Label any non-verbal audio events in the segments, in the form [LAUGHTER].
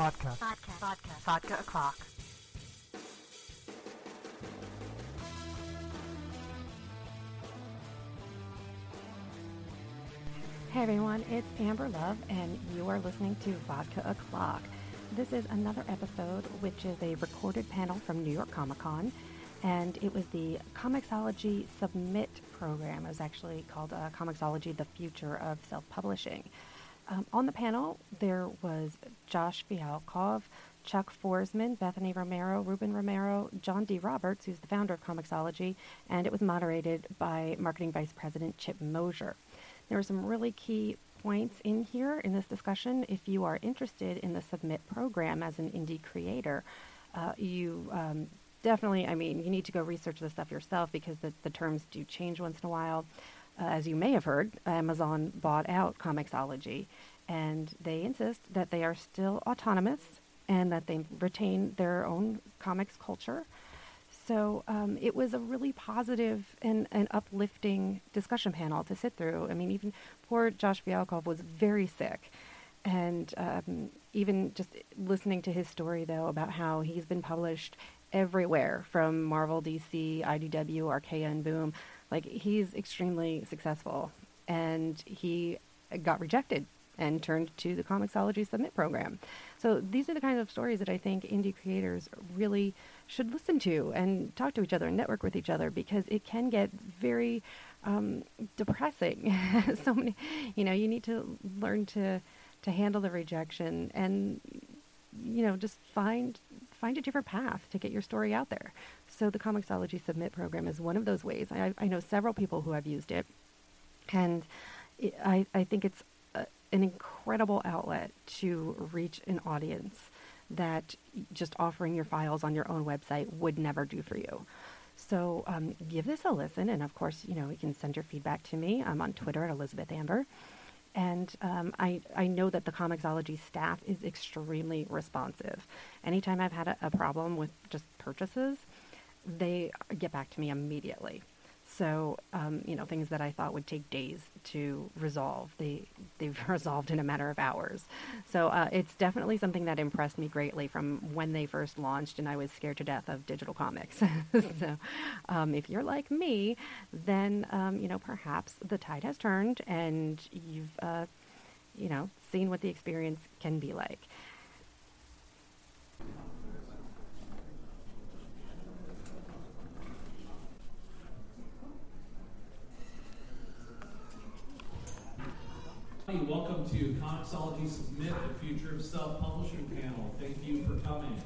Vodka. Vodka. Vodka. Vodka o'clock. Hey everyone, it's Amber Love, and you are listening to Vodka O'Clock. This is another episode, which is a recorded panel from New York Comic Con, and it was the Comixology Submit program. It was actually called uh, Comixology The Future of Self Publishing. Um, on the panel, there was Josh Fialkov, Chuck Forsman, Bethany Romero, Ruben Romero, John D. Roberts, who's the founder of Comixology, and it was moderated by Marketing Vice President Chip Mosher. There were some really key points in here in this discussion. If you are interested in the Submit program as an indie creator, uh, you um, definitely, I mean, you need to go research this stuff yourself because the, the terms do change once in a while. Uh, as you may have heard, Amazon bought out Comixology, and they insist that they are still autonomous and that they retain their own comics culture. So um, it was a really positive and, uplifting discussion panel to sit through. I mean, even poor Josh Fialkov was very sick. And um, even just listening to his story, though, about how he's been published everywhere from Marvel, DC, IDW, and Boom. Like, he's extremely successful. And he got rejected and turned to the Comixology Submit program. So these are the kinds of stories that I think indie creators really should listen to and talk to each other and network with each other because it can get very um, depressing. [LAUGHS] so many, you know, you need to learn to to handle the rejection and you know just find find a different path to get your story out there. So the Comixology Submit program is one of those ways. I, I know several people who have used it, and I, I think it's an incredible outlet to reach an audience that just offering your files on your own website would never do for you. So um, give this a listen, and of course, you know you can send your feedback to me. I'm on Twitter at Elizabeth Amber. And um, I, I know that the Comixology staff is extremely responsive. Anytime I've had a, a problem with just purchases, they get back to me immediately. So, um, you know, things that I thought would take days to resolve, they, they've [LAUGHS] resolved in a matter of hours. So uh, it's definitely something that impressed me greatly from when they first launched, and I was scared to death of digital comics. [LAUGHS] so um, if you're like me, then, um, you know, perhaps the tide has turned and you've, uh, you know, seen what the experience can be like. Welcome to Comixology Submit, the Future of Self-Publishing panel. Thank you for coming.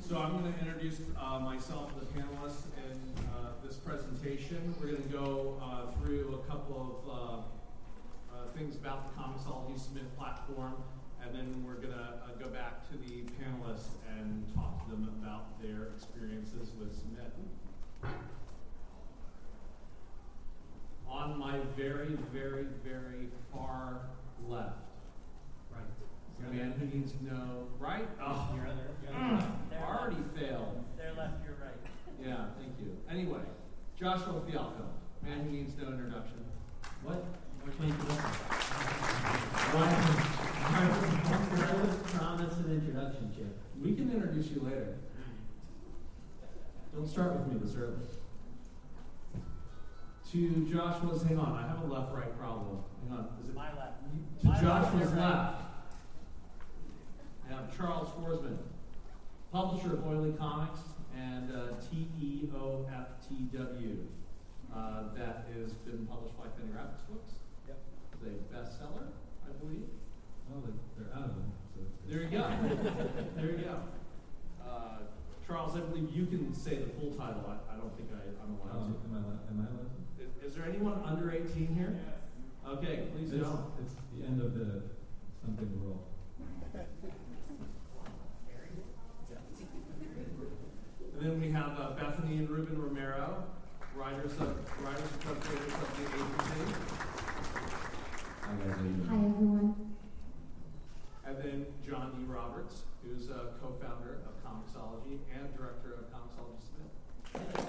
So I'm going to introduce uh, myself and the panelists in uh, this presentation. We're going to go uh, through a couple of uh, uh, things about the Comixology Submit platform, and then we're going to uh, go back to the panelists and talk to them about their experiences with Submit. On my very, very, very far left. Right. is a man who needs to know, right? Oh, Your other, your other mm, left. Their already left. failed. Their left, your right. Yeah, thank you. Anyway, Joshua Fialkov, man who needs no introduction. What? Which one you Why- was promised an introduction, Chip. We can introduce you later. Don't start with me this early. To Joshua's, hang on, I have a left right problem. Hang on. Is it My left. to My left, Joshua's your right. left? I have Charles Forsman, publisher of Oily Comics and uh, TEOFTW. Uh, that has been published by Fantagraphics Books. Yep. It's a bestseller, I believe. Well, they're, they're out of them. So There you go. [LAUGHS] there you go. Uh, Charles, I believe you can say the full title. I, I don't think I, I'm allowed Um, to. am I allowed? Am I allowed? to? Is, is there anyone under 18 here? Okay, please It's, don't. it's the end of the something world. And then we have uh, Bethany and Ruben Romero, writers of writers and co-creators of the agency. Hi guys, how you doing? Hi, everyone. And then John E. Roberts, who's a co-founder of Comixology and director of Comixology Submit.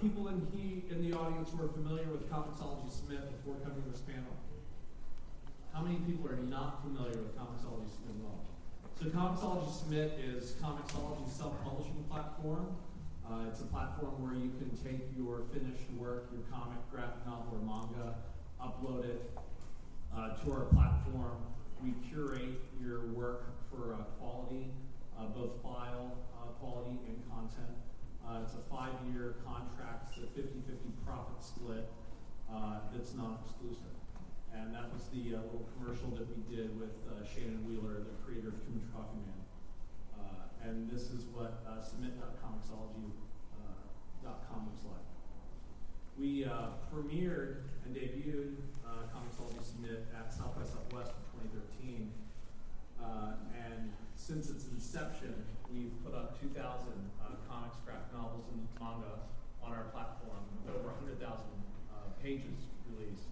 People in he, in the audience were familiar with Comixology Submit before coming to this panel? How many people are not familiar with Comixology Submit at all? So Comixology Submit is Comixology's self-publishing platform. Uh, it's a platform where you can take your finished work, your comic, graphic novel, or manga, upload it uh, to our platform. We curate your work for uh, quality, uh, both file uh, quality and content. Uh, it's a five-year contract, it's a 50-50 profit split uh, that's non-exclusive. And that was the uh, little commercial that we did with uh, Shannon Wheeler, the creator of Too Much Coffee Man. Uh, and this is what uh, submit.comixology.com looks like. We premiered and debuted uh, Comixology Submit at South by Southwest in 2013. Uh, and since its inception, we've put up 2,000 uh, comics, graphic novels, and manga on our platform, with over 100,000 uh, pages released.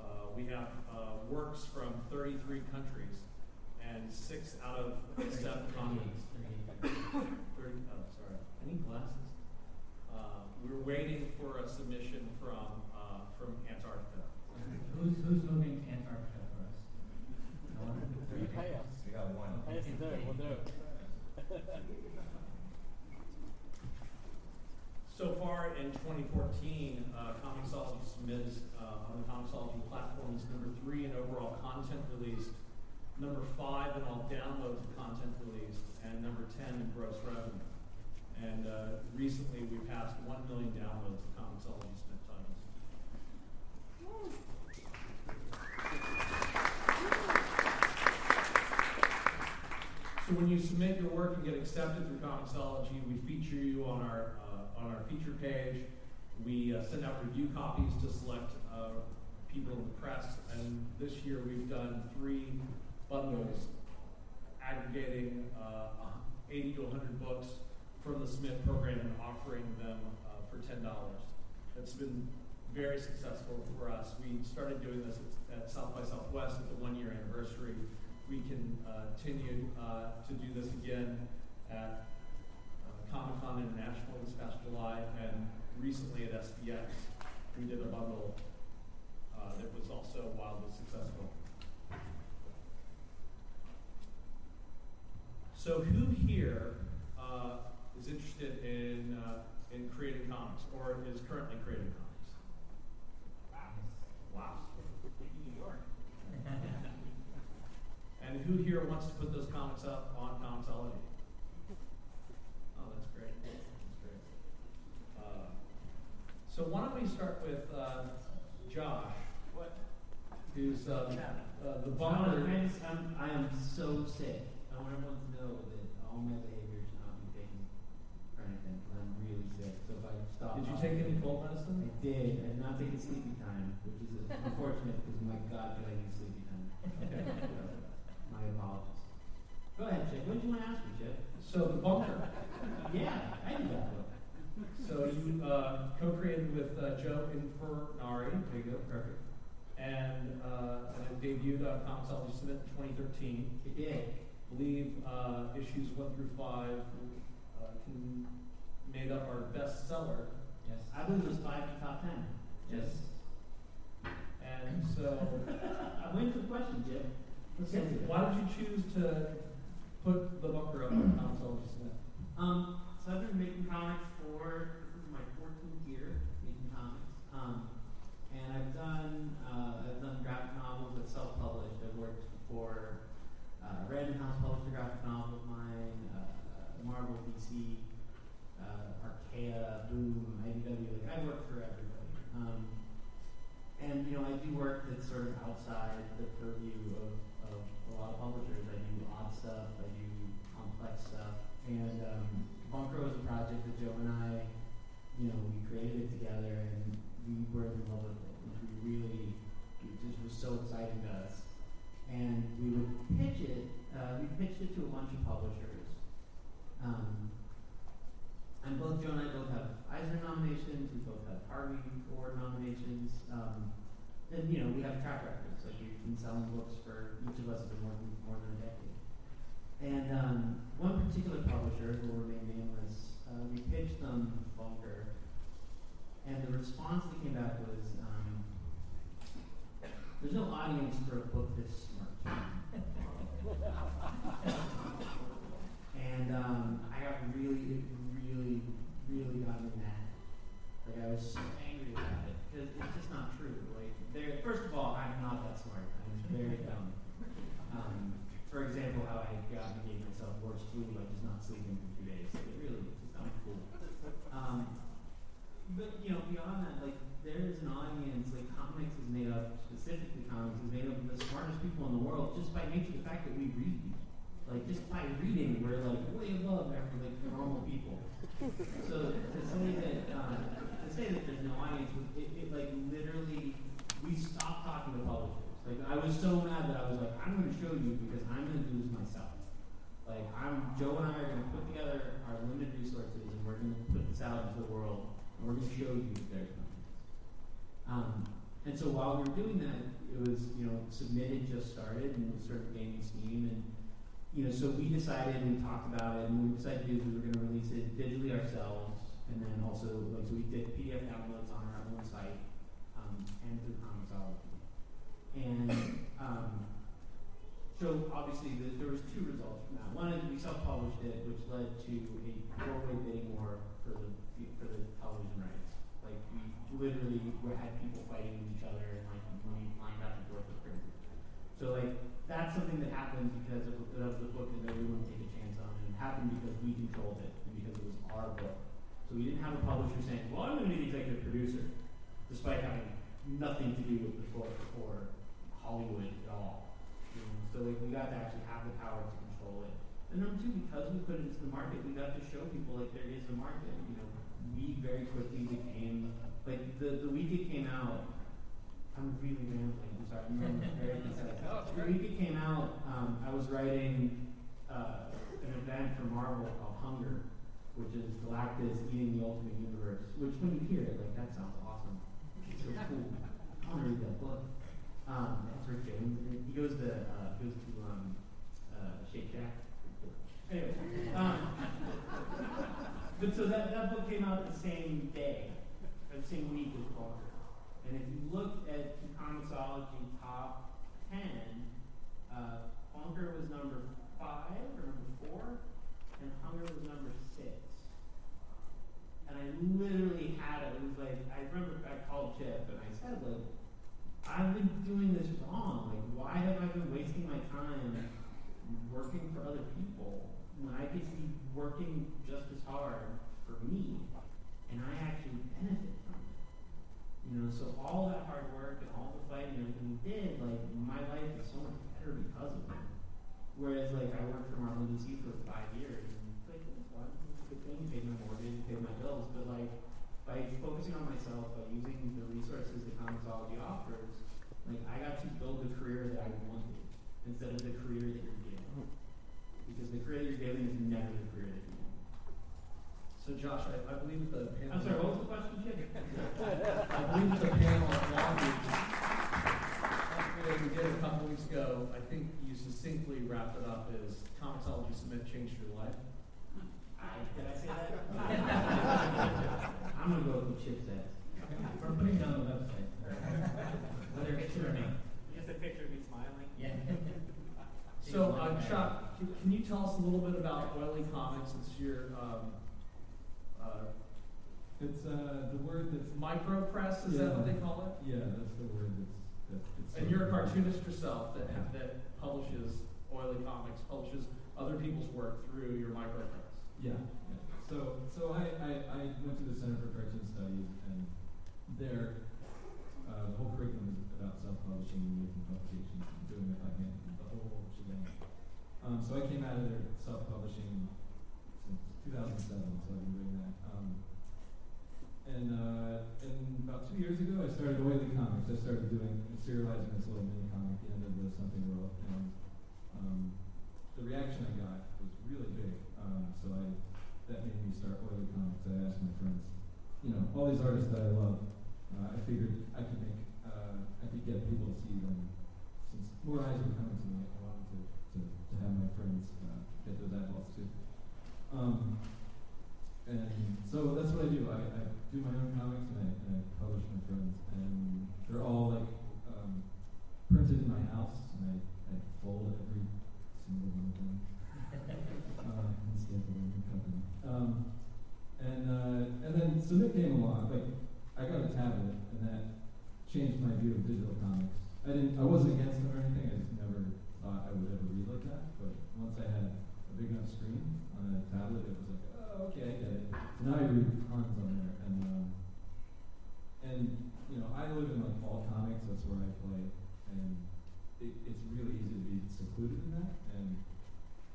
Uh, we have uh, works from 33 countries and six out of seven continents. 30, oh, sorry. I need glasses. Uh, we're waiting for a submission from uh, from Antarctica. Who's, who's moving to Antarctica for us? No one? You pay us. We got one. Pay us to do it, we'll do it. So far in 2014, uh, Comixology submits uh, on the Comixology platform is number three in overall content released, number five in all downloads of content released, and number 10 in gross revenue. And uh, recently we passed 1 million downloads of Comixology submit titles. So when you submit your work and get accepted through Comixology, we feature you on our uh, on our feature page. We uh, send out review copies to select uh, people in the press, and this year we've done three bundles aggregating uh, 80 to 100 books from the Submit program and offering them uh, for $10. It's been very successful for us. We started doing this at, at South by Southwest at the one year anniversary. We can uh, continue uh, to do this again at uh, Comic Con International this past July, and recently at SPX, we did a bundle that was also wildly successful. So, who here is interested in in creating comics or is currently creating comics? Wow. New York. And who here wants to put those comics up on Comixology? Oh, that's great. That's great. Uh, so why don't we start with uh, Josh? What? Who's um, uh, the Bummer. bummer? I just, I'm, I am so sick. I want everyone to know that all my behavior should not be taken for anything, I'm really sick. So if I stop. Did you take any cold medicine? I did. Did not taking sleepy time, which is unfortunate because my God, did I need sleepy time. My apologies. Go ahead, Chip. What did you want to ask me, Chip? So the bunker. [LAUGHS] Yeah, I did that book. So you uh, co-created with uh, Joe Infurnari. There you go. Perfect. and, uh, and it debuted on Comixology Submit in 2013. It did. I believe uh, issues one through five uh, can, made up our bestseller. Yes. I believe it was five to top ten. Yes. And so, [LAUGHS] I'm waiting for the question, Chip. Why did you choose to put the bunker up on Comixology Submit? Um, so I've been making comics for this is my 14th year making comics. Um, and I've done uh, I've done graphic novels that self-published. I've worked for uh, Random House published a graphic novel of mine, uh, Marvel, DC, uh, Boom, IDW. Like I work for everybody. Um, and you know I do work that's sort of outside the purview of a lot of publishers. I do odd stuff, I do complex stuff. And um, Bunker was a project that Joe and I, you know, we created it together and we were in love with it. We really, it just was so exciting to us. And we would pitch it, uh, we pitched it to a bunch of publishers. Um, and both Joe and I both have Eisner nominations, we both have Harvey Award nominations. Um, and you know, we have track records. Like we've been selling books for each of us has been working for more than a decade. And um, one particular publisher who will remain nameless, uh, we pitched them Bunker, and the response that came back was, um, "There's no audience for a book this smart." and um, I got really, really, really got mad. Like I was so angry about it because it's just not true. Like, there. First of all, I'm not that smart. I'm very dumb. Um, for example, how I got and gave myself worse flu by just not sleeping for two days. Like, it really, it's just not cool. Um, but you know, beyond that, like there is an audience. Like comics is made up Made up of the smartest people in the world just by nature of the fact that we read. Like just by reading, we're like way above every like normal people. So to say that uh, to say that there's no audience, it, it like literally we stopped talking to publishers. Like I was so mad that I was like, I'm going to show you because I'm going to do this myself. Like I'm Joe and I are going to put together our limited resources and we're going to put this out into the world and we're going to show you that there's no. Um, and so while we were doing that, it was you know submitted just started and was sort of gaining steam and you know, so we decided and we talked about it, and we decided to do is we were going to release it digitally ourselves, and then also, like, so we did PDF downloads on our own site, um, and through Comixology. And, um, so obviously the, there was two results from that. One is we self-published it, which led to a four-way bidding war for the, for the television rights. We literally we had people fighting with each other, and like, money flying back and forth was crazy. So like, that's something that happened because of, the book that wanted to take a chance on, and it happened because we controlled it and because it was our book. So we didn't have a publisher saying, "Well, I'm going to be the executive producer," despite having nothing to do with the book or Hollywood at all. So like, we got to actually have the power to control it. And number two, because we put it into the market, we got to show people like there is a market. You know, we very quickly became like the the week it came out. I'm really rambling. I'm sorry. I'm very concise. The week it came out, um, I was writing uh, an event for Marvel called Hunger, which is Galactus eating the ultimate universe. Which, when you hear it, like that sounds awesome. It's so cool. I want to read that book. Um, that's Rick Jones. He goes to uh, goes to um, uh, Shake Shack. Anyway, um, [LAUGHS] but so that, that book came out the same day, the same week as Bunker. And if you look at the Comixology top 10, uh, was number 5 or number 4, and Hunger was number 6. And I literally had it. It was like, I remember I called Chip and I said, like, I've been doing this wrong. Like, why have I been wasting my time working for other people when I could be working just as hard for me and I actually benefit? You know, so all that hard work and all the fighting and everything we did, like my life is so much better because of it. Whereas like I worked for Marvel DC for five years and like it was fun, it was a good thing, paid my mortgage, paid my bills, but like by focusing on myself, by using the resources that Comixology offers, like I got to build the career that I wanted instead of the career that you're given. Because the career you're given is never the career. So Josh, I, I believe the panel. I'm sorry, what was the question, Chip? [LAUGHS] I believe the panel at Long that we did a couple weeks ago, I think you succinctly wrapped it up as Comixology Submit changed your life. I, did I say that? [LAUGHS] [LAUGHS] I'm gonna go with what Chip says. Or putting it on the website. Whether it's true or not. Just a picture of me smiling. Yeah. So, uh, Chuck, can, can you tell us a little bit about Oily Comics? It's your um, uh, It's, uh, the word that's. micro press, is that what they call it? Yeah, that's the word that's, that it's. And you're a cartoonist yourself that, that publishes Oily Comics, publishes other people's work through your micro press. Yeah, yeah. So, so I, I, I went to the Center for Cartoon Studies, and there, uh, the whole curriculum is about self publishing, and making publications, and doing it by hand, the whole shebang. Um, so I came out of there self-publishing 2007, so I've been doing that. Um, and, uh, and about two years ago, I started Oily Comics. I started doing, serializing this little mini comic, the end of the Something World. And um, the reaction I got was really big. Um, so I, that made me start Oily Comics. I asked my friends, you know, all these artists that I love, uh, I figured I could make, uh, I could get people to see them. Since more eyes were coming to me, I wanted to, to, to have my friends uh, get those eyeballs too. Um, and so that's what I do. I, I do my own comics and I, and I publish my friends. And they're all like um, printed in my house, and I, I fold every single one of them. [LAUGHS] uh, and stamp the. Um, and uh, and then Submit came along. Like I got a tablet, and that changed my view of digital comics. I didn't. I wasn't against them or anything. I would ever read like that. But once I had a big enough screen on a tablet, it was like, oh, okay, I get it. So now I read tons on there, and um, and you know, I live in like fall comics. That's where I play, and it, it's really easy to be secluded in that. And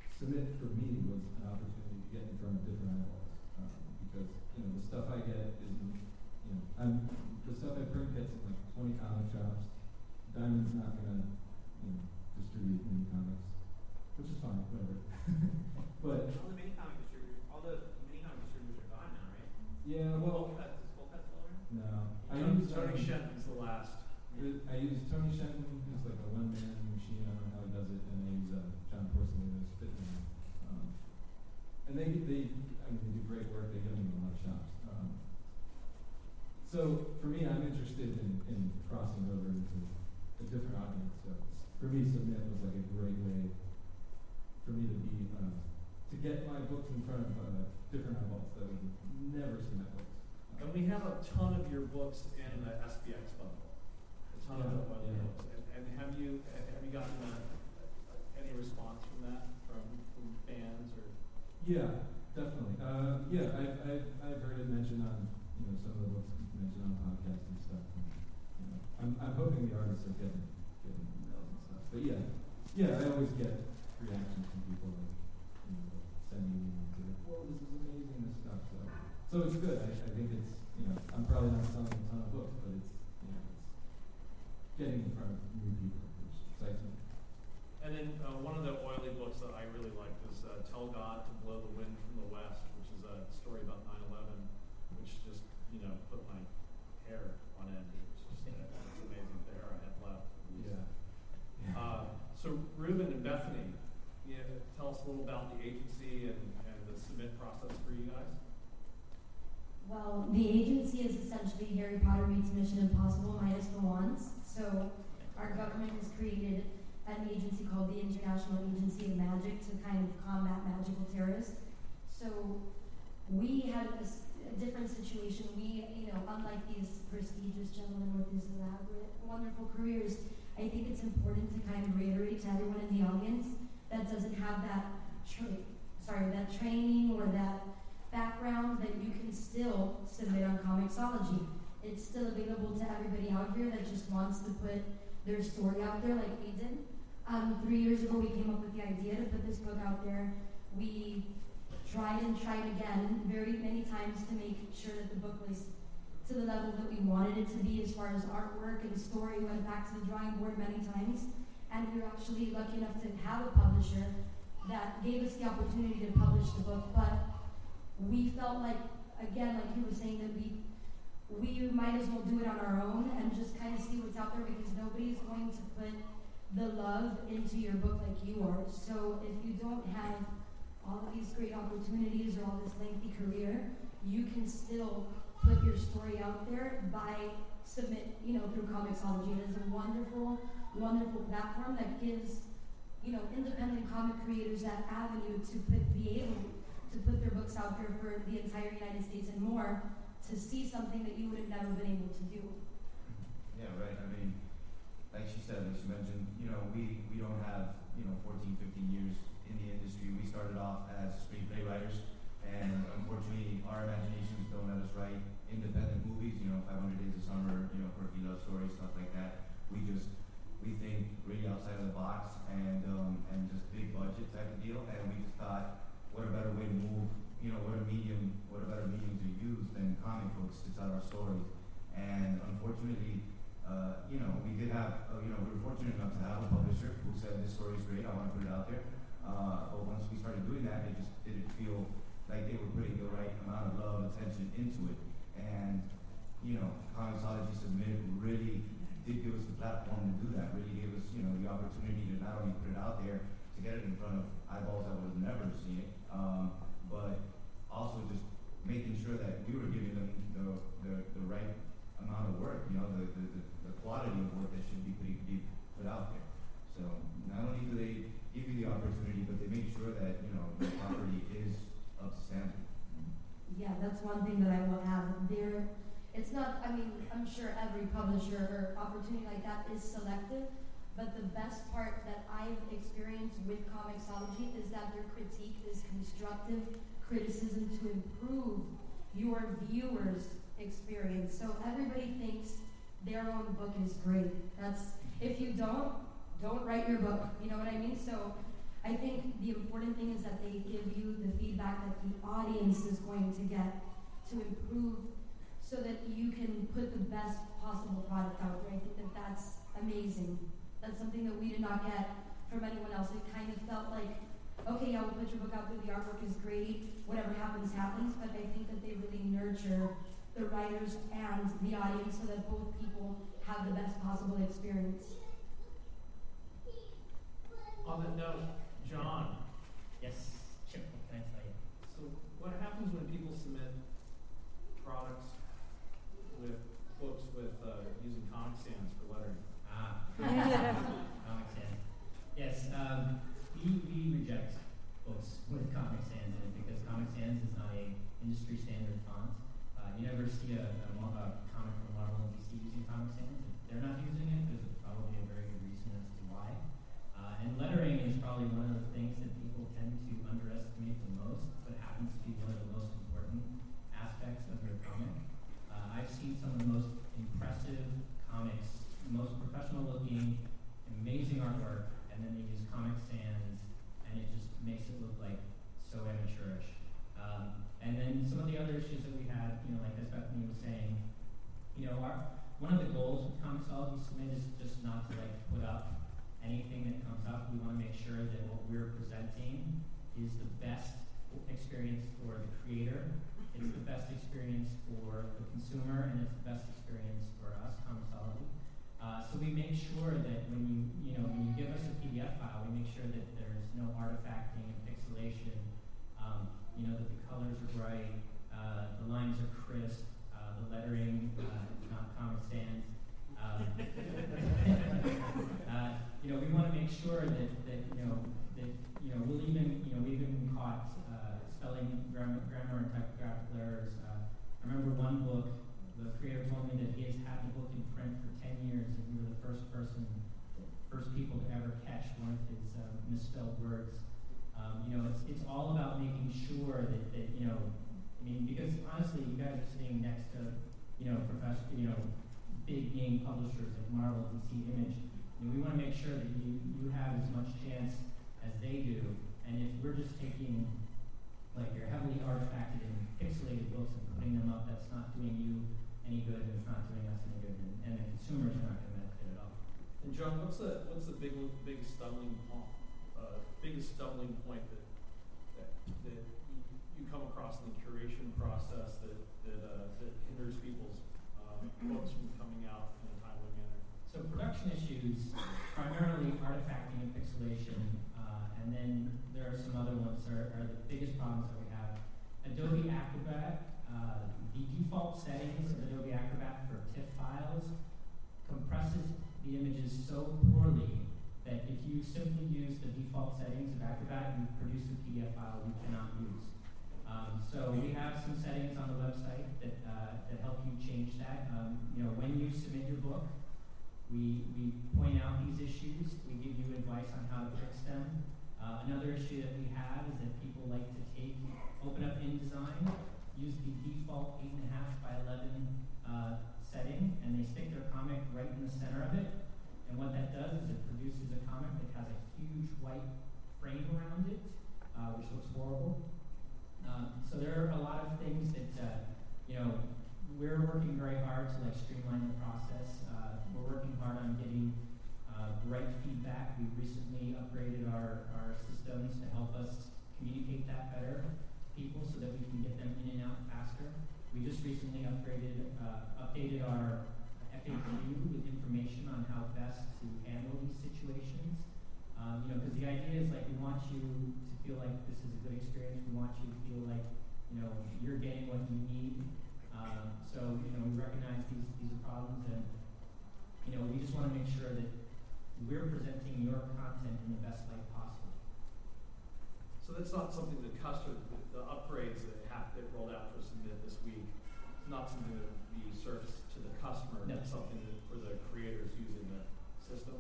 submit for me was an opportunity to get in front of different eyeballs um, because you know the stuff I get is you know I'm the stuff I print gets in like 20 comic shops. Diamond's not gonna you know distribute mini comics, which is fine, whatever. but All the mini comic distributors, all the mini comic distributors are gone now, right? yeah, well, Full cut, is full cut still around? no. I Tony, use Tony um, Shenton's the last. I use Tony Shenton, who's like a one-man machine. I don't know how he does it, and I use uh, John Porcellino's Fitman. Um, and they, they, I mean, they do great work. They get them in a lot of shops. Um, so for me, I'm interested in, in crossing over into a different audience. So for me, Submit was like a great way for me to be uh, to get my books in front of uh, different eyeballs that would never see my books. And we have a ton of your books in the SPX bundle. A ton of Yeah, the bundle yeah. books. And, and have you have you gotten uh any response from that from, from fans or? Yeah, definitely. Uh, yeah, I've, I've, I've heard it mentioned on, you know, some of the books mentioned on podcasts and stuff. And, you know, I'm, I'm hoping the artists are getting, getting emails and stuff. But yeah, yeah, I always get reactions from people like, you know, sending me to like, whoa, this is amazing, this stuff. So, so it's good. I, I think it's, you know, I'm probably not selling a ton of books, but it's, you know, it's getting in front of new people, which excites me. And then uh, one of the oily books that I really liked was uh, Tell God to Blow the Wind from the West, which is a story about 9/11, which just you know put my hair on end. It was just uh, it's amazing the hair I had left. Yeah. Uh, so Ruben and Bethany, yeah, tell us a little about the agency and, and the submit process for you guys. Well, the agency is essentially Harry Potter meets Mission Impossible minus the wands. So our government has created an agency called the International Agency of Magic to kind of combat magical terrorists. So we had a different situation. We, you know, unlike these prestigious gentlemen with these elaborate, wonderful careers, I think it's important to kind of reiterate to everyone in the audience that doesn't have that tra- sorry, that training or that background that you can still submit on Comixology. It's still available to everybody out here that just wants to put their story out there like we did. Um, three years ago, we came up with the idea to put this book out there. We tried and tried again very many times to make sure that the book was to the level that we wanted it to be as far as artwork and story. Went back to the drawing board many times. And we were actually lucky enough to have a publisher that gave us the opportunity to publish the book. But we felt like, again, like you were saying, that we we might as well do it on our own and just kind of see what's out there because nobody's going to put the love into your book like you are. So if you don't have all these great opportunities or all this lengthy career, you can still put your story out there by submit, you know, through Comixology. It is a wonderful, wonderful platform that gives, you know, independent comic creators that avenue to put, be able to put their books out there for the entire United States and more to see something that you would have never been able to do. Yeah, right. I mean, like she said, like she mentioned, you know, we, we don't have, you know, 14, 15 years in the industry. We started off as screenplay writers, and unfortunately, our imaginations don't let us write independent movies, you know, 500 Days of Summer, you know, quirky love stories, stuff like that. We just we think really outside of the box and um, and just big budget type of deal. And we just thought, what a better way to move, you know, what a medium, what a better medium to use than comic books to tell our stories. And unfortunately, uh, you know, we did have, uh, you know, we were fortunate enough to have a publisher who said this story is great. I want to put it out there. Uh, but once we started doing that, it just didn't feel like they were putting the right amount of love and attention into it. And you know, Comixology Submit really did give us the platform to do that. Really gave us, you know, the opportunity to not only put it out there to get it in front of eyeballs that would never seen it, um, but also just making sure that we were giving them the the, the right amount of work. You know, the, the, the, quality of work that should be put, be put out there. So not only do they give you the opportunity, but they make sure that you know the property is up to standard. Yeah, that's one thing that I will add. There, it's not, I mean, I'm sure every publisher or opportunity like that is selective, but the best part that I've experienced with Comixology is that their critique is constructive criticism to improve your viewers' experience. So everybody thinks their own book is great. That's, if you don't, don't write your book. You know what I mean? So I think the important thing is that they give you the feedback that the audience is going to get to improve so that you can put the best possible product out there. I think that that's amazing. That's something that we did not get from anyone else. It kind of felt like, okay, yeah, we'll put your book out there, the artwork is great, whatever happens, happens, but I think that they really nurture the writers and the audience so that both people have the best possible experience. On that note, John, Yes, Chip, what can I tell you? so what happens when people submit products with books with uh, using Comic Sans for lettering? Ah, Comic Sans. Yes, um, we, we reject books with Comic Sans in it because Comic Sans is not a industry standard font. Uh, you never see a, a, mo- a comic from Marvel and DC using Comic Sans. If they're not using it, there's probably a very good reason as to why. Uh, and lettering is probably one of the things that people tend to underestimate the most, but happens to be one of the most important aspects of their comic. Uh, I've seen some of the most impressive comics, most professional looking, amazing artwork, and then they use Comic Sans, and it just makes it look like so amateurish. Um, and then some of the other issues that we had, you know, like as Bethany was saying, you know, our, one of the goals with Comixology Submit is just not to like put up anything that comes up. We want to make sure that what we're presenting is the best experience for the creator, it's the best experience for the consumer, and it's the best experience for us, Comixology. Uh, so we make sure that when you, you know, when you give us a PDF file, we make sure that there's no artifacting and pixelation. Um, you know that the colors are bright, uh, the lines are crisp, uh, the lettering uh, is not Comic Sans. Um, uh, you know, we want to make sure that, that you know that you know we'll even you know we've even caught uh, spelling grammar, grammar and typographical errors. Uh, I remember one book, the creator told me that he has had the book in print for ten years, and we were the first person, first people to ever catch one of his uh, misspelled words. Um, you know, it's it's all about making sure that, that you know, I mean, because honestly, you guys are sitting next to you know professional, you know, big name publishers like Marvel, DC, Image. And we want to make sure that you you have as much chance as they do. And if we're just taking like your heavily artifacted and pixelated books and putting them up, that's not doing you any good, and it's not doing us any good, and, and the consumers are not going to benefit at all. And John, what's the what's the big biggest stumbling point, uh, biggest stumbling point that that, that you, you come across in the curation process that that, uh, that hinders people's um, books from coming out in a timely manner? So production issues, primarily artifacting and pixelation, uh, and then there are some other ones that are, are the biggest problems that we have. Adobe Acrobat, uh, the default settings of Adobe Acrobat for TIFF files compresses the images so poorly that if you simply use the default settings of Acrobat, you produce a PDF file you cannot use. Um, so we have some settings on the website that, uh, that help you change that. Um, you know, when you submit your book, we, we point out these issues. We give you advice on how to fix them. Uh, another issue that we have is that people like to take, open up InDesign, use the default 8.5 by 11 uh, setting, and they stick their comic right in the center of it. And what that does is it produces a comic that has a huge white frame around it, uh, which looks horrible. Um, so there are a lot of things that, uh, you know, we're working very hard to like streamline the process. Uh, we're working hard on getting uh, the right feedback. We recently upgraded our, our systems to help us communicate that better people so that we can get them in and out faster. We just recently upgraded, uh, updated our FAQ with information on how best to handle these situations. Um, you know, because the idea is like we want you to feel like this is a good experience. We want you to feel like you know you're getting what you need. Um, so you know we recognize these these are problems, and you know we just want to make sure that we're presenting your content in the best light. So that's not something the customer, the upgrades that have, that rolled out for Submit this week, it's not something that would be surfaced to the customer, No. it's something that for the creators using the system?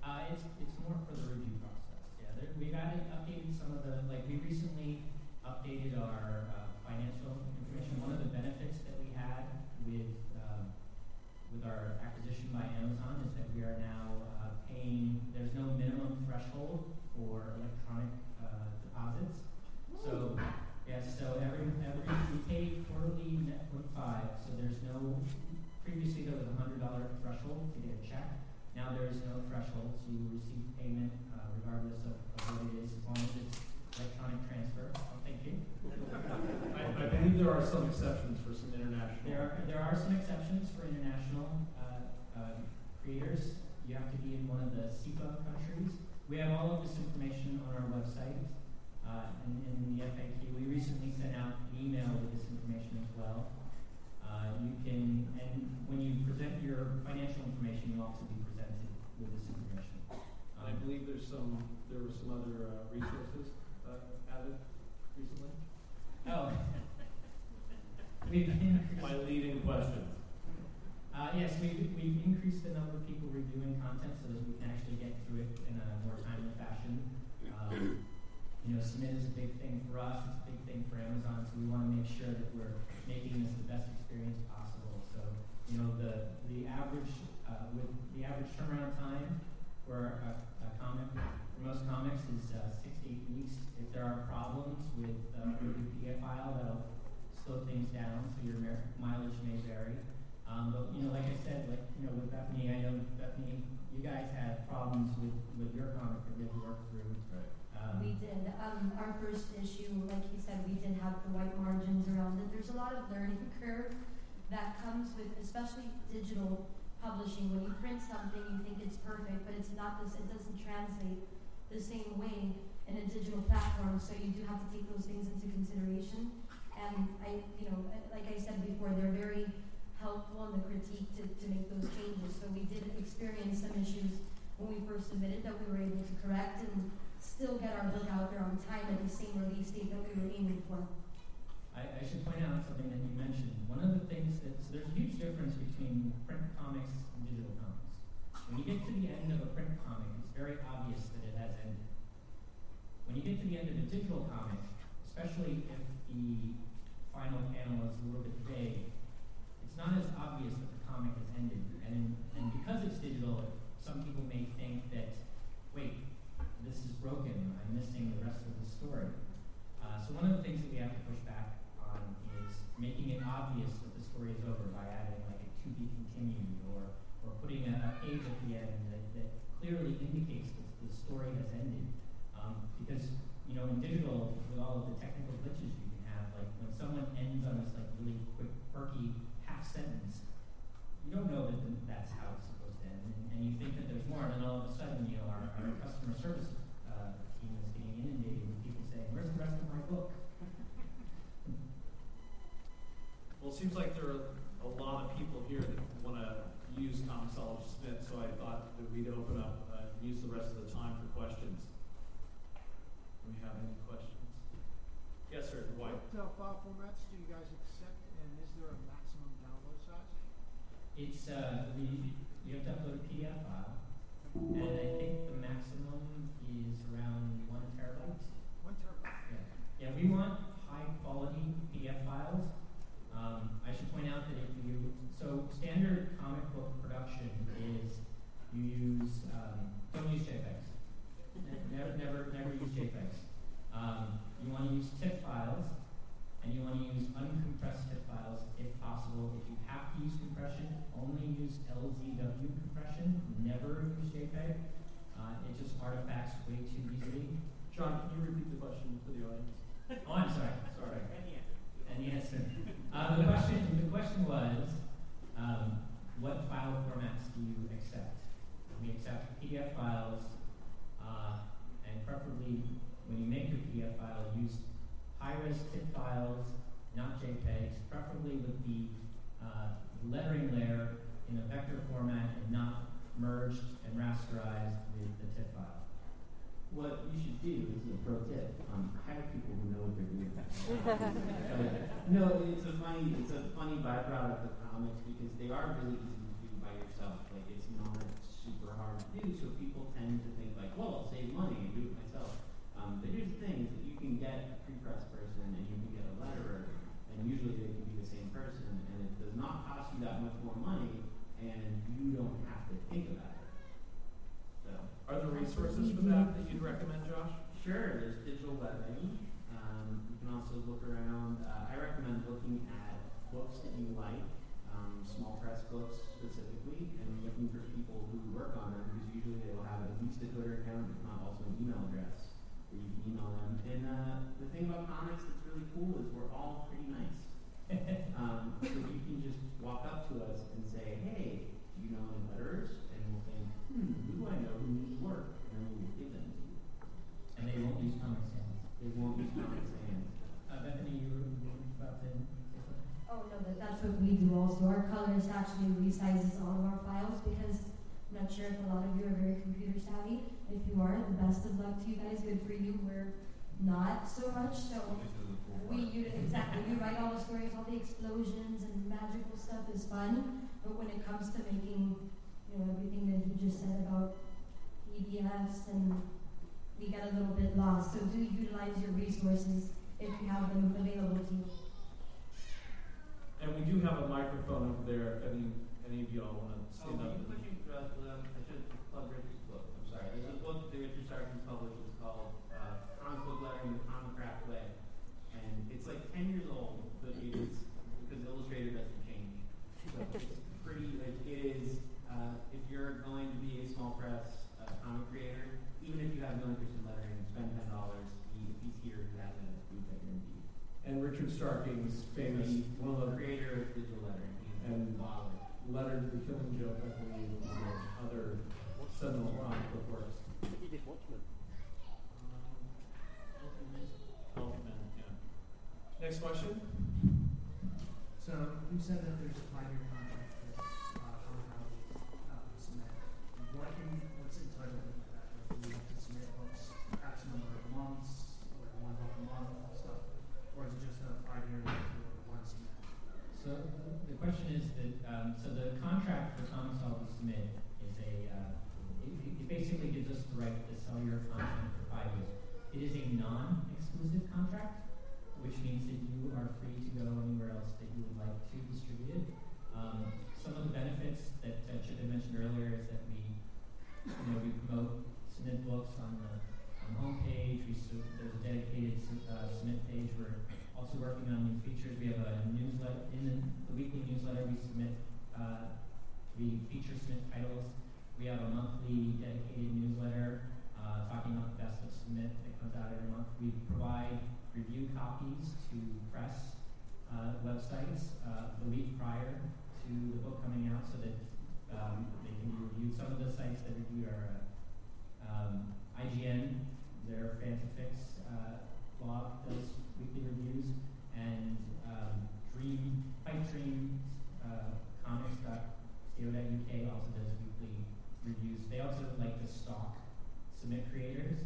Uh, it's, it's more for the review process, yeah. There, we've added, updated some of the, like, we recently updated our, uh, financial information. One of the benefits that we had with, um, with our acquisition by Amazon is that we are now, uh, paying, there's no minimum threshold for electronic, uh, deposits. So, yeah, so every, every, we pay quarterly Network five, so there's no, previously there was a hundred dollar threshold to get a check. Now there is no threshold to receive payment, uh, regardless of, of what it is, as long as it's electronic transfer. Oh, thank you. I, I believe there are some exceptions for some international. There are, there are some exceptions for international, uh, uh, creators. You have to be in one of the SEPA countries. We have all of this information on our website, uh, and in the FAQ. We recently sent out an email with this information as well. Uh, you can, and when you present your financial information, you'll also be presented with this information. I believe there's some, there were some other uh, resources uh, added recently. Oh. We've increased. My leading question. Uh, yes, we've, we've increased the number of people reviewing content so that we can actually get through it in a more timely fashion. Um, you know, submit is a big thing for us, it's a big thing for Amazon, so we want to make sure that we're making this the best experience possible. So, you know, the, the average, uh, with the average turnaround time for a, a comic, for most comics is uh, six to eight weeks. If there are problems with, uh, PDF file, that'll slow things down, so your mi- mileage may vary. Um, but, you know, like I said, like, you know, with Bethany, I know Bethany, you guys had problems with, with your comic that you had to work through. Right. Um, We did. Um, our first issue, like you said, we did have the white margins around it. There's a lot of learning curve that comes with, especially digital publishing. When you print something, you think it's perfect, but it's not this. It doesn't translate the same way in a digital platform. So you do have to take those things into consideration. And I, you know, like I said before, they're very helpful in the critique to, to make those changes. So we did experience some issues when we first submitted that we were able to correct and still get our book out there on time at the same release date that we were aiming for. I, I should point out something that you mentioned. One of the things that, so there's a huge difference between print comics and digital comics. When you get to the end of a print comic, it's very obvious that it has ended. When you get to the end of a digital comic, especially if the final panel is a little bit vague, it's not as obvious that the comic has ended. And, and because it's digital, some people may think that, wait, this is broken, I'm missing the rest of the story. Uh, so one of the things that we have to push back on is making it obvious that the story is over by adding like a to be continued or, or putting a, a page at the end that, that clearly indicates that the story has ended. Um, because, you know, in digital, with all of the technical glitches you can have, like when someone ends on this like really quick, quirky half sentence, you don't know that th- that's how it's supposed to end, and, and you think that there's more, and then all of a sudden, you know, our, our customer service uh, team is getting inundated with people saying, "Where's the rest of my book?" Well, it seems like there are a lot of people here that want to use Comixology Submit, so I thought that we'd open up, uh, use the rest of the time for questions. Do we have any questions? Yes, sir, Dwight. What uh, file formats do you guys accept, and is there a maximum download size? It's uh, the you have to upload a PDF file, and I think the maximum is around one terabyte. One terabyte. Yeah, yeah. We want high quality PDF files. Um, I should point out that if you so standard comic book production is you use um, don't use JPEGs. Ne- Never, never, never use JPEGs. Um, you want to use TIFF files, and you want to use uncompressed TIFF files if possible. If you have to use compression, only use LZW compression, never use JPEG. Uh, it just artifacts way too easily. John, can you repeat the question for the audience? Oh, I'm sorry. Sorry. And yes, sir. Uh, the question, the question was, um, what file formats do you accept? We accept PDF files, uh, and preferably when you make your PDF file, use high-res TIFF files, not JPEGs, preferably with the uh, lettering layer in a vector format and not merged and rasterized with the TIFF file. What you should do is a pro tip: um, hire people who know what they're doing. [LAUGHS] no, it's a funny, it's a funny byproduct of comics because they are really easy to do by yourself. Like it's not super hard to do, so people tend to think like, well, I'll save money and do it myself. Um, but here's the thing: is that you can get a pre-press person and you can get a letterer, and usually they can be the same person, and it does not cost you that much more money, and you don't have to think about it. So. Are there resources for that that you'd recommend, Josh? Sure, there's digital webbing. Um, you can also look around. Uh, I recommend looking at books that you like, um, small press books specifically, and looking for people who work on them because usually they will have at least a Twitter account, if not also an email address where you can email them. And uh, the thing about comics that's really cool is we're all pretty nice. [LAUGHS] um, so you can just walk up to us and say, hey, do know any letterers? And we'll think, hmm, who do I know who needs work? And then we'll give them to you. And they won't use Comic Sans. They won't use Comic Sans. Uh, Bethany, you were you about to? Oh, no, that, that's what we do also. Our colorist actually resizes all of our files because I'm not sure if a lot of you are very computer savvy. If you are, the best of luck to you guys. Good for you. We're not so much. So we you, exactly we write all the stories, all the explosions and magical stuff is fun. But when it comes to making, you know, everything that he just said about PDFs and we get a little bit lost. So do utilize your resources if you have them available to you. And we do have a microphone over there if any, any of y'all want to Oh, stand up. you pushing for us, um, I should plug Richard's book. I'm sorry. There's a book that Richard Starkings published. It's called uh, Comic Book Lettering the Comicraft Way, and it's like 10 years old, but it is because Illustrator doesn't change. So it's pretty. Like, it is. Uh, if you're going to be a small press uh, comic creator, even if you have no interest in lettering, spend ten dollars. He, if he's here, he has a booth at guarantee. And Richard Starkings famous, He's one of the the creator of digital lettering. He's And- a father. lettered The Killing Joke, I believe, and other seminal comic book works. He did Watchmen. Elfman, yeah. Next question? So you said that there's sell your. It is a non-exclusive contract, which means that you are free to go anywhere else that you would like to distribute it. Um, some of the benefits that uh, Chip had mentioned earlier is that we, you know, we promote submit books on the, on homepage. We su- there's a dedicated su- uh, submit page. We're also working on new features. We have a newsletter in the, the weekly newsletter. We submit, uh, we feature submit titles. We have a monthly dedicated newsletter talking about the best of submit that comes out every month. We provide review copies to press uh, websites uh, the week prior to the book coming out, so that um, they can be reviewed. Some of the sites that review are uh, um, IGN, their Fantifix uh, blog does weekly reviews, and um, Dream, Pipe Dream, uh, comics.co.uk also does weekly reviews. They also like to stalk submit creators.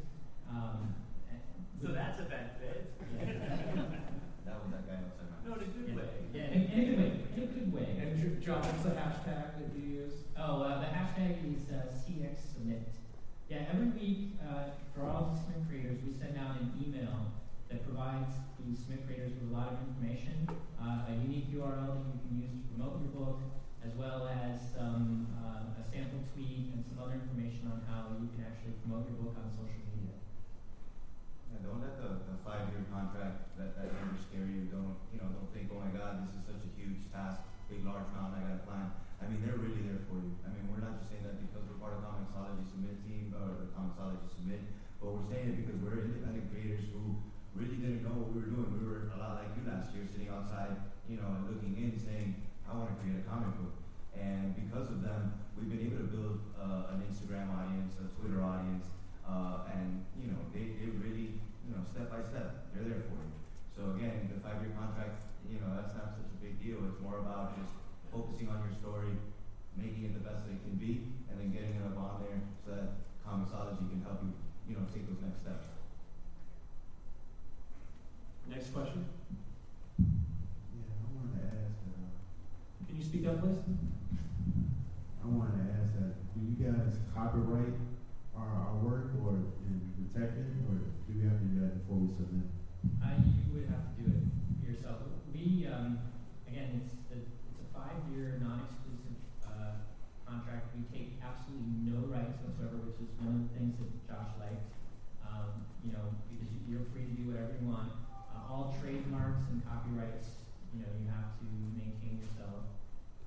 Um, So that's a benefit. [LAUGHS] That was that guy upside down. No, in a good yeah, way. yeah, in, in a good way. In a good way. And John, what's the hashtag that you use? Oh, uh, the hashtag is uh, CX Submit. Yeah, every week uh, for all the Submit creators, we send out an email that provides the Submit creators with a lot of information, uh, a unique URL that you can use to promote your book, as well as um, uh, a sample tweet and some other information on how you can actually promote your book on social media. Yeah, don't let the, the five-year contract, that, that number scare you, don't, you know, don't think, oh my god, this is such a huge task, big, large amount. I gotta plan. I mean, they're really there for you. I mean, we're not just saying that because we're part of Comixology Submit team, or the Comixology Submit, but we're saying it because we're independent creators who really didn't know what we were doing. We were a lot like you last year, sitting outside, you know, and looking in, saying, I wanna create a comic book. And because of them, we've been able to build, uh, an Instagram audience, a Twitter audience, uh, and, you know, they, they really, you know, step by step, they're there for you. So again, the five-year contract, you know, that's not such a big deal. It's more about just focusing on your story, making it the best that it can be, and then getting it up on there so that Comixology can help you, you know, take those next steps. Next question? Yeah, I wanted to ask, uh, Can you speak up, please? I wanted to ask that, do you guys copyright our, our work or and protect it, or do we have to do that before we submit? Uh, you would have to do it yourself. We, um, again, it's, the, it's a five-year, non-exclusive, uh, contract. We take absolutely no rights whatsoever, which is one of the things that Josh likes. Um, you know, because you- you're free to do whatever you want. Uh, all trademarks and copyrights, you know, you have to maintain yourself.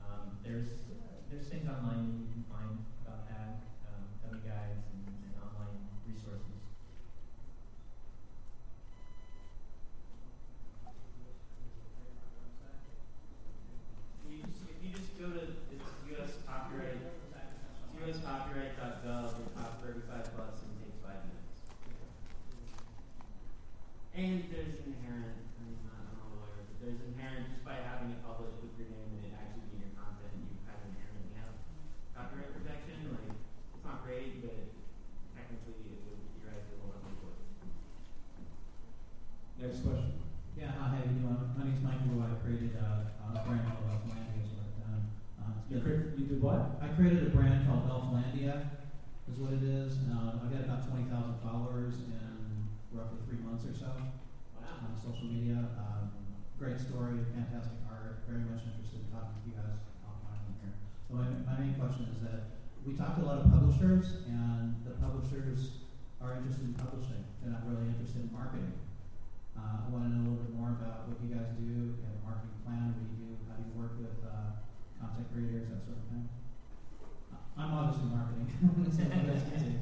Um, there's things online that you can find about that, um, dummy guides and, and online resources. If you just, if you just go to, it's US copyright, it's uscopyright.gov, it costs thirty-five bucks and takes five minutes. And there's inherent, I mean, not, I'm not a lawyer, but there's inherent, just by having it published with your name and it actually being your content, you kind of inherently have copyright protection, like, it's not great, but technically it would theoretically hold up in court. Next question. Yeah, hi, how you doing? My name's Mike Wu. I created a, a brand called Elflandia is what I've done. Uh, it's You been- cre- you did what? I created a brand called Elflandia, is what it is. Um, I've got about twenty thousand followers in roughly three months or so Wow. on social media. Um, great story, fantastic art. Very much interested in talking to you guys offline here. So my, my main question is that we talked to a lot of publishers, and the publishers are interested in publishing. They're not really interested in marketing. Uh, I want to know a little bit more about what you guys do, you have a marketing plan, what do you do, how do you work with uh, content creators, that sort of thing. Uh, I'm obviously marketing. so you guys can do.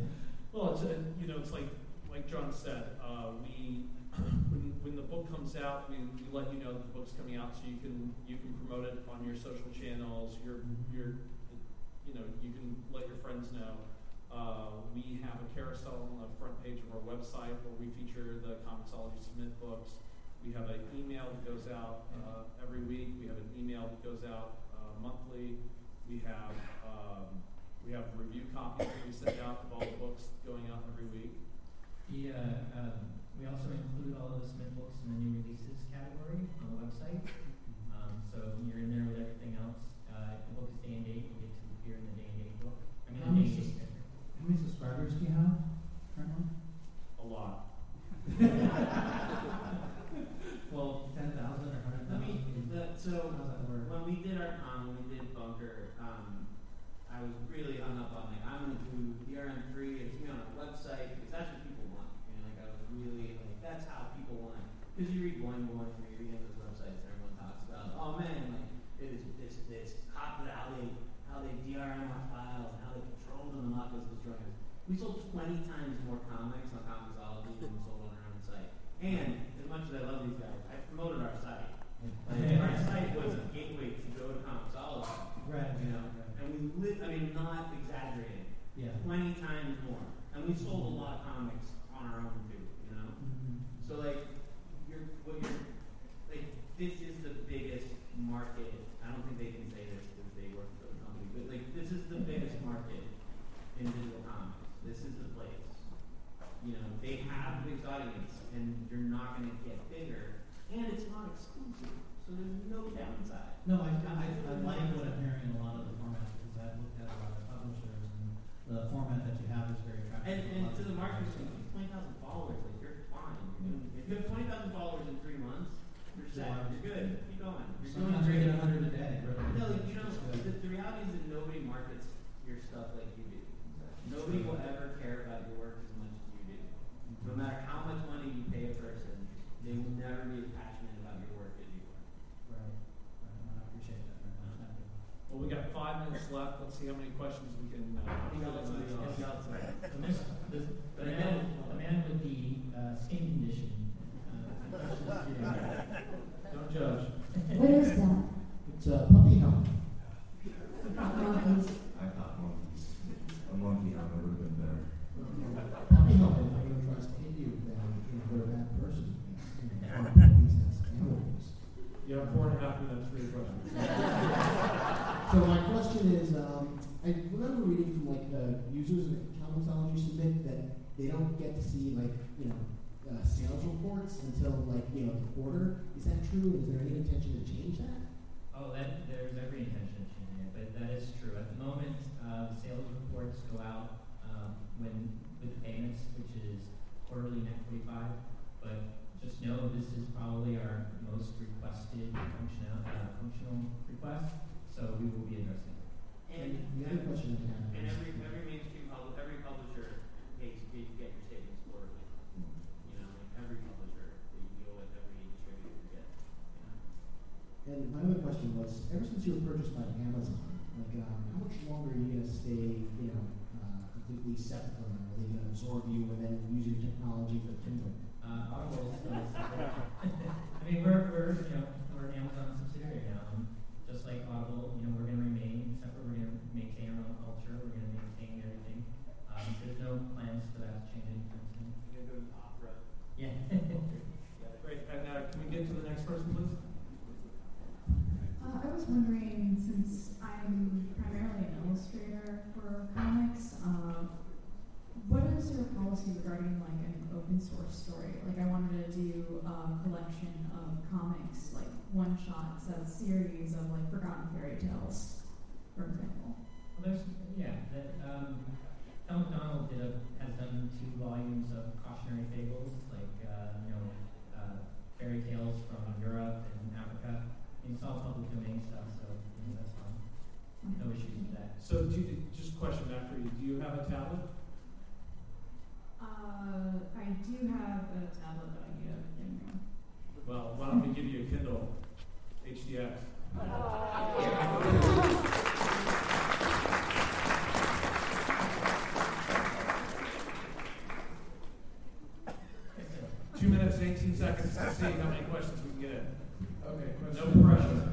Well, it's, uh, you know, it's like, like John said, uh, we, when, when the book comes out, we, we let you know that the book's coming out so you can, you can promote it on your social channels, your, your, you know, you can let your friends know. Uh, we have a carousel on the front page of our website where we feature the Comixology Submit books. We have an email that goes out, uh, every week. We have an email that goes out, uh, monthly. We have, um, we have review copies that we send out of all the books going out every week. The, uh, um, we also include all of the Submit books in the new releases category on the website. So you're in there with everything else. Uh, if the book is day and date, you get to appear in the day and date book. I mean, How the many day sus- How many subscribers do you have currently? A lot. [LAUGHS] Well, ten thousand or hundred Let thousand? so, How's that work? when we did our, um, when we did Bunker, um, I was really hung up on like, I'm gonna do DRM free, it's me on a website, because that's what people want. You know, like, I was really, like, that's how people want. Because you read one more, and you read those websites, and everyone talks about, oh man, like, it is, this, this, cop, how they, how they DRM our files, and how they control them, and not just destroying us. We sold twenty times more comics on Comixology than we sold on our own site. And, as much as I love these guys, I promoted our site. Like, our site was a gateway to go to Comixology. Right, You know, right. and we lit, I mean, not exaggerating, Yeah. twenty times more. And we sold a lot of comics on our own too, you know? Mhm. So like, you're, what you're, like, this is the biggest market, I don't think they can say this because they work for the company, but like, this is the biggest market in digital comics. This is the place. You know, they have this audience and you're not gonna get bigger, and it's not exclusive, so there's no downside. No, I, I, I like what I'm hearing in a lot of the formats, because I've looked at a lot of publishers, and the format that you have is very attractive. And, a and lot to of the marketing, publishers. twenty thousand followers, like you're fine. You're doing- If you have twenty thousand followers in three months, you're set. Yeah. You're good. Keep going. You're doing Sometimes we great. get a hundred a day, really. No, like, you know, It's good. the, the reality is that nobody markets your stuff like you do. Nobody will ever care about your work as much as you do. No matter how much money you they will never be as passionate about your work as you are. Right. Right. I appreciate that very much. Thank you. Well, we got five minutes left. Let's see how many questions we can. Uh, I think get I'll let in somebody the- else. So this, this, the man, the man with the uh, skin condition. Uh, questions here. Don't judge. What is that? It's a puppy helmet. Monkeys. I thought monkeys. A monkey helmet would have been better. Puppy helmet, if anyone tries to hit you, then you know, they're a bad person. You know, or puppies, that's animals. You have four and a half minutes for your questions. So my question is, um, I remember reading from like the users of Comixology submit that they don't get to see like, you know, uh, sales reports until like, you know, the quarter. Is that true? Is there any intention to change that? Oh, that, there's every intention of changing it, but that is true. At the moment, uh, the sales reports go out, um, when, with the payments, which is quarterly net forty-five. But just know this is probably our most requested functional, uh, functional request, so we will be addressing it. And, the other question I have and is- every, every mainstream pub, every publisher pays, pays to get your statements quarterly. You know, like every publisher that you deal with, every distributor gets. You know? And my other question was, ever since you were purchased by Amazon, like, um, how much longer are you gonna stay, you know, uh, completely separate from them? Are they gonna absorb you and then use your technology for Kindle? Uh, Audible is. [LAUGHS] I mean, we're, we're, you know, we're an Amazon subsidiary now, and just like Audible, you know, we're gonna remain separate, we're gonna maintain our own culture, we're gonna maintain everything. Um, there's no plans for that to change anytime soon. You're gonna go to the opera. Yeah. Great. And uh, can we get to the next person, please? Uh, I was wondering, since I'm primarily an illustrator for comics, uh, what is your policy regarding like an open source story? Like, I wanted to do a collection of comics, like one shots, a series of like forgotten fairy tales, for example. Well, there's, yeah, that, um, Tom McDonald did a, has done two volumes of cautionary fables, like, uh, you know, uh, fairy tales from Europe and Africa. It's all public domain stuff, so, you know, that's fine. No issues with that. So, do you, just question back for you. Do you have a tablet? Do have a tablet, but I need a thing room. Well, why don't we give you a Kindle HDX? Two minutes and 18 seconds to see how many questions we can get in. Okay, No question. pressure.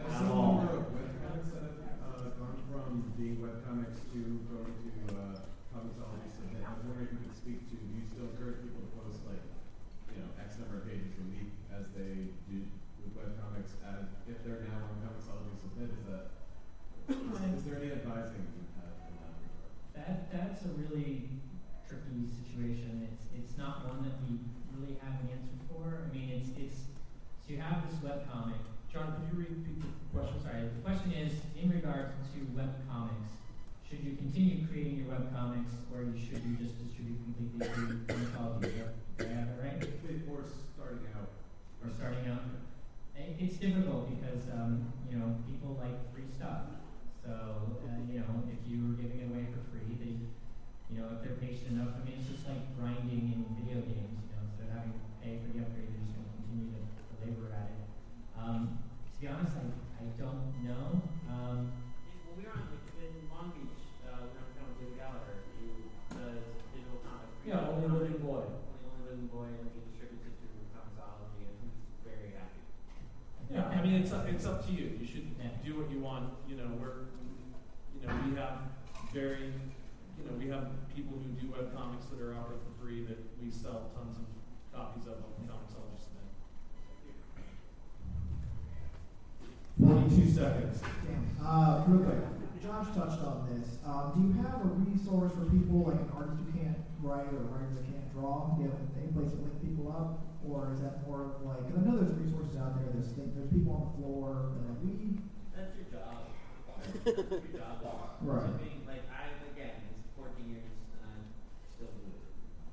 Has At some all. number of webcomics that have uh, gone from being webcomics to going to uh, Comixology Submit? I was wondering if you could speak to, do you still encourage people to post like, you know, X number of pages a week as they do with webcomics? And if they're now on Comixology Submit, is that, is there any advising you've had in that regard? That, that's a really tricky situation. It's, it's not one that we really have an answer for. I mean, it's, it's, so you have this webcomic. John, could you repeat the question? Sorry, the question is, in regards to webcomics, should you continue creating your webcomics or you, should you just distribute completely through [COUGHS] Comixology? Have right? Or starting out. Or starting out? It's difficult because, um, you know, people like free stuff. So, uh, you know, if you were giving it away for free, they, you know, if they're patient enough, I mean, it's just like grinding in video games, you know, instead of having to pay for the upgrade, they're just gonna continue to, to labor at it. Um, to be honest, I, I don't know. Um, Well, we were on, like, in Long Beach, uh, we were on with David Gallaher, who does digital comics. Yeah, Only Living Boy. Only, only living boy, and he distributes it through Comixology, and he's very happy. Yeah, I mean, it's up, it's up to you. You should Yeah. do what you want. You know, we're, you know, we have very, you know, we have people who do web comics that are offered for free that we sell tons of copies of Comixology Submit. Forty-two seconds. Uh, real quick, Josh touched on this. Um, do you have a resource for people like an artist who can't write or writers that can't draw? Do you have any place to link people up, or is that more of like? Because I know there's resources out there. There's things, there's people on the floor that like we. That's your job. That's [LAUGHS] your job. Right. I mean, like, I, again, it's fourteen years, and I still do it.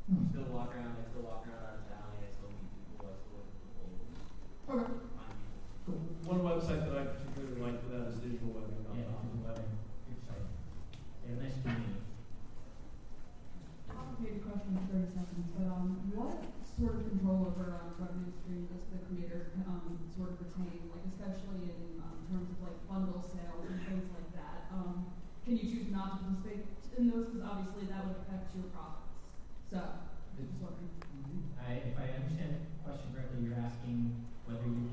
Hmm. Still walk around, I still walk around out of Valley, I still meet people, I still work with people. Okay. Find people. One website that I particularly like for that is digitalwebbing.com. yeah, digital webbing, good site. They have a nice community. Complicated question in thirty seconds, but um, what sort of control over um, revenue stream does the creator um, sort of retain, like especially in um, terms of like bundle sales and things like that? Um, can you choose not to participate in those because obviously that would affect your profits? So, just wondering. I, if I understand the question correctly, you're asking whether you